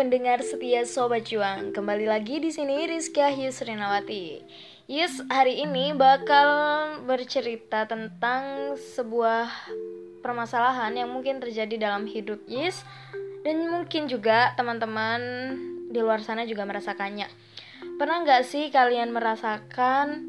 pendengar setia Sobat Juang. Kembali lagi di sini Rizky Yusrinawati. Yus, hari ini bakal bercerita tentang sebuah permasalahan yang mungkin terjadi dalam hidup Yus dan mungkin juga teman-teman di luar sana juga merasakannya. Pernah nggak sih kalian merasakan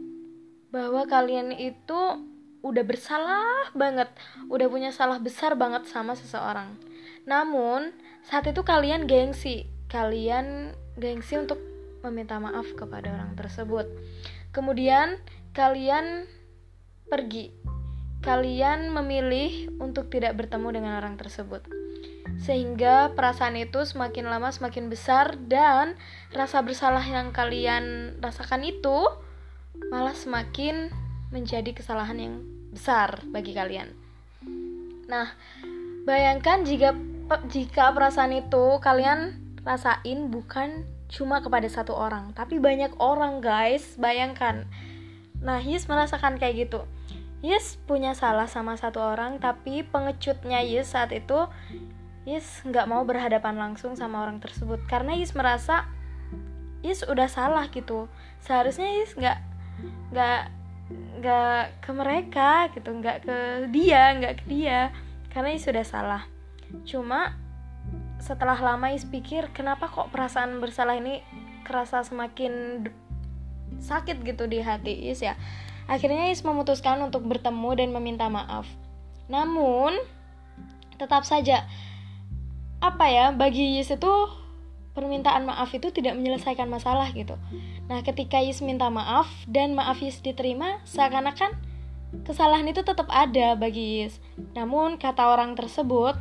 bahwa kalian itu udah bersalah banget, udah punya salah besar banget sama seseorang. Namun, saat itu kalian gengsi. Kalian gengsi untuk meminta maaf kepada orang tersebut. Kemudian kalian pergi. Kalian memilih untuk tidak bertemu dengan orang tersebut. Sehingga perasaan itu semakin lama semakin besar dan rasa bersalah yang kalian rasakan itu malah semakin menjadi kesalahan yang besar bagi kalian. Nah, bayangkan jika jika perasaan itu kalian rasain bukan cuma kepada satu orang, tapi banyak orang, guys. Bayangkan. Nah, Yus merasakan kayak gitu. Yus punya salah sama satu orang, tapi pengecutnya Yus saat itu Yus nggak mau berhadapan langsung sama orang tersebut karena Yus merasa Yus udah salah gitu. Seharusnya Yus nggak nggak nggak ke mereka gitu, nggak ke dia, nggak ke dia karena Yus sudah salah cuma setelah lama Is pikir kenapa kok perasaan bersalah ini kerasa semakin sakit gitu di hati Is ya akhirnya Is memutuskan untuk bertemu dan meminta maaf namun tetap saja apa ya bagi Is itu permintaan maaf itu tidak menyelesaikan masalah gitu. Nah, ketika Is minta maaf dan maaf Is diterima, seakan-akan kesalahan itu tetap ada bagi Is. Namun, kata orang tersebut,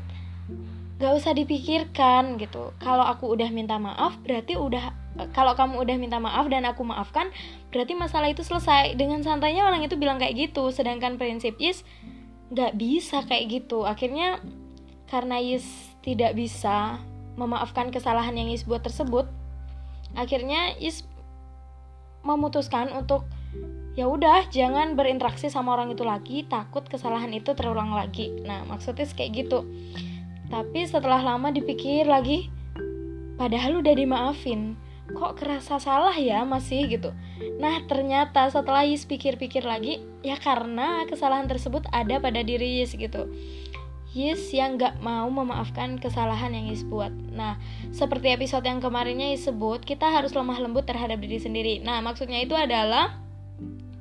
gak usah dipikirkan gitu. Kalau aku udah minta maaf berarti udah kalau kamu udah minta maaf dan aku maafkan berarti masalah itu selesai. Dengan santainya orang itu bilang kayak gitu sedangkan prinsip Yis gak bisa kayak gitu. Akhirnya karena Yis tidak bisa memaafkan kesalahan yang Yis buat tersebut akhirnya Yis memutuskan untuk ya udah jangan berinteraksi sama orang itu lagi takut kesalahan itu terulang lagi. Nah maksudnya kayak gitu tapi setelah lama dipikir lagi, padahal udah dimaafin. Kok kerasa salah ya masih gitu. Nah ternyata setelah Yis pikir-pikir lagi, ya karena kesalahan tersebut ada pada diri Yis gitu. Yis yang gak mau memaafkan kesalahan yang Yis buat. Nah, seperti episode yang kemarinnya Yis sebut, kita harus lemah lembut terhadap diri sendiri. Nah, maksudnya itu adalah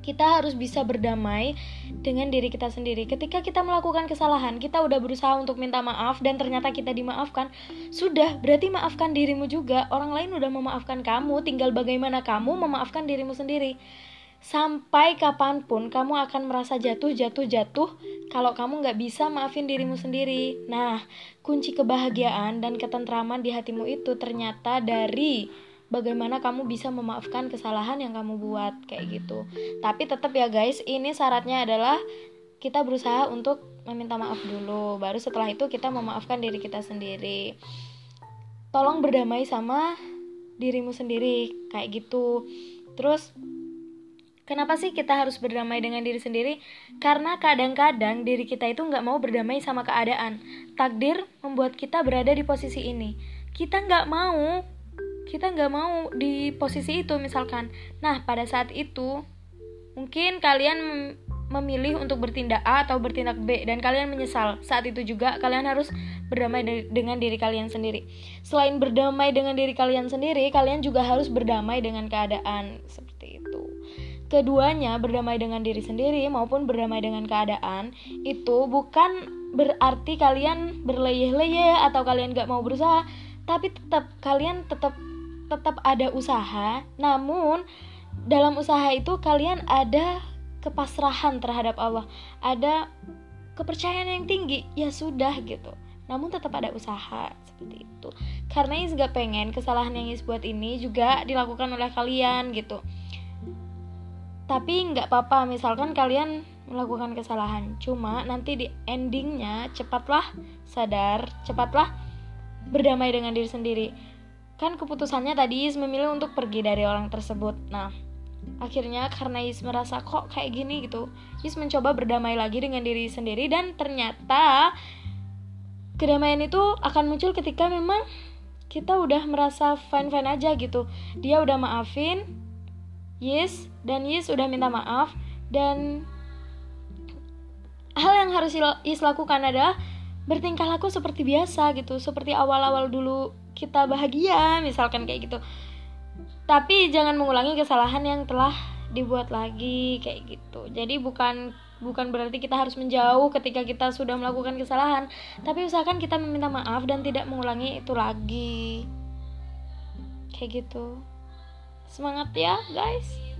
kita harus bisa berdamai dengan diri kita sendiri. Ketika kita melakukan kesalahan, kita udah berusaha untuk minta maaf dan ternyata kita dimaafkan, sudah berarti maafkan dirimu juga. Orang lain udah memaafkan kamu, tinggal bagaimana kamu memaafkan dirimu sendiri. Sampai kapan pun kamu akan merasa jatuh, jatuh, jatuh kalau kamu nggak bisa maafin dirimu sendiri. Nah, kunci kebahagiaan dan ketentraman di hatimu itu ternyata dari bagaimana kamu bisa memaafkan kesalahan yang kamu buat kayak gitu tapi tetap ya guys ini syaratnya adalah kita berusaha untuk meminta maaf dulu baru setelah itu kita memaafkan diri kita sendiri tolong berdamai sama dirimu sendiri kayak gitu terus Kenapa sih kita harus berdamai dengan diri sendiri? Karena kadang-kadang diri kita itu nggak mau berdamai sama keadaan. Takdir membuat kita berada di posisi ini. Kita nggak mau kita nggak mau di posisi itu misalkan. Nah pada saat itu mungkin kalian memilih untuk bertindak A atau bertindak B dan kalian menyesal. Saat itu juga kalian harus berdamai de dengan diri kalian sendiri. Selain berdamai dengan diri kalian sendiri kalian juga harus berdamai dengan keadaan seperti itu. Keduanya berdamai dengan diri sendiri maupun berdamai dengan keadaan itu bukan berarti kalian berleyeh-leyeh atau kalian gak mau berusaha tapi tetap kalian tetap tetap ada usaha, namun dalam usaha itu kalian ada kepasrahan terhadap Allah, ada kepercayaan yang tinggi, ya sudah gitu. Namun tetap ada usaha seperti itu. Karena Is gak pengen kesalahan yang Is buat ini juga dilakukan oleh kalian gitu. Tapi nggak apa-apa misalkan kalian melakukan kesalahan. Cuma nanti di endingnya cepatlah sadar, cepatlah berdamai dengan diri sendiri Kan keputusannya tadi Is memilih untuk pergi dari orang tersebut. Nah, akhirnya karena Is merasa kok kayak gini gitu, Is mencoba berdamai lagi dengan diri sendiri dan ternyata kedamaian itu akan muncul ketika memang kita udah merasa fine fine aja gitu dia udah maafin Yes dan Yes udah minta maaf dan hal yang harus Yes lakukan adalah bertingkah laku seperti biasa gitu seperti awal-awal dulu kita bahagia misalkan kayak gitu. Tapi jangan mengulangi kesalahan yang telah dibuat lagi kayak gitu. Jadi bukan bukan berarti kita harus menjauh ketika kita sudah melakukan kesalahan. Tapi usahakan kita meminta maaf dan tidak mengulangi itu lagi. Kayak gitu. Semangat ya guys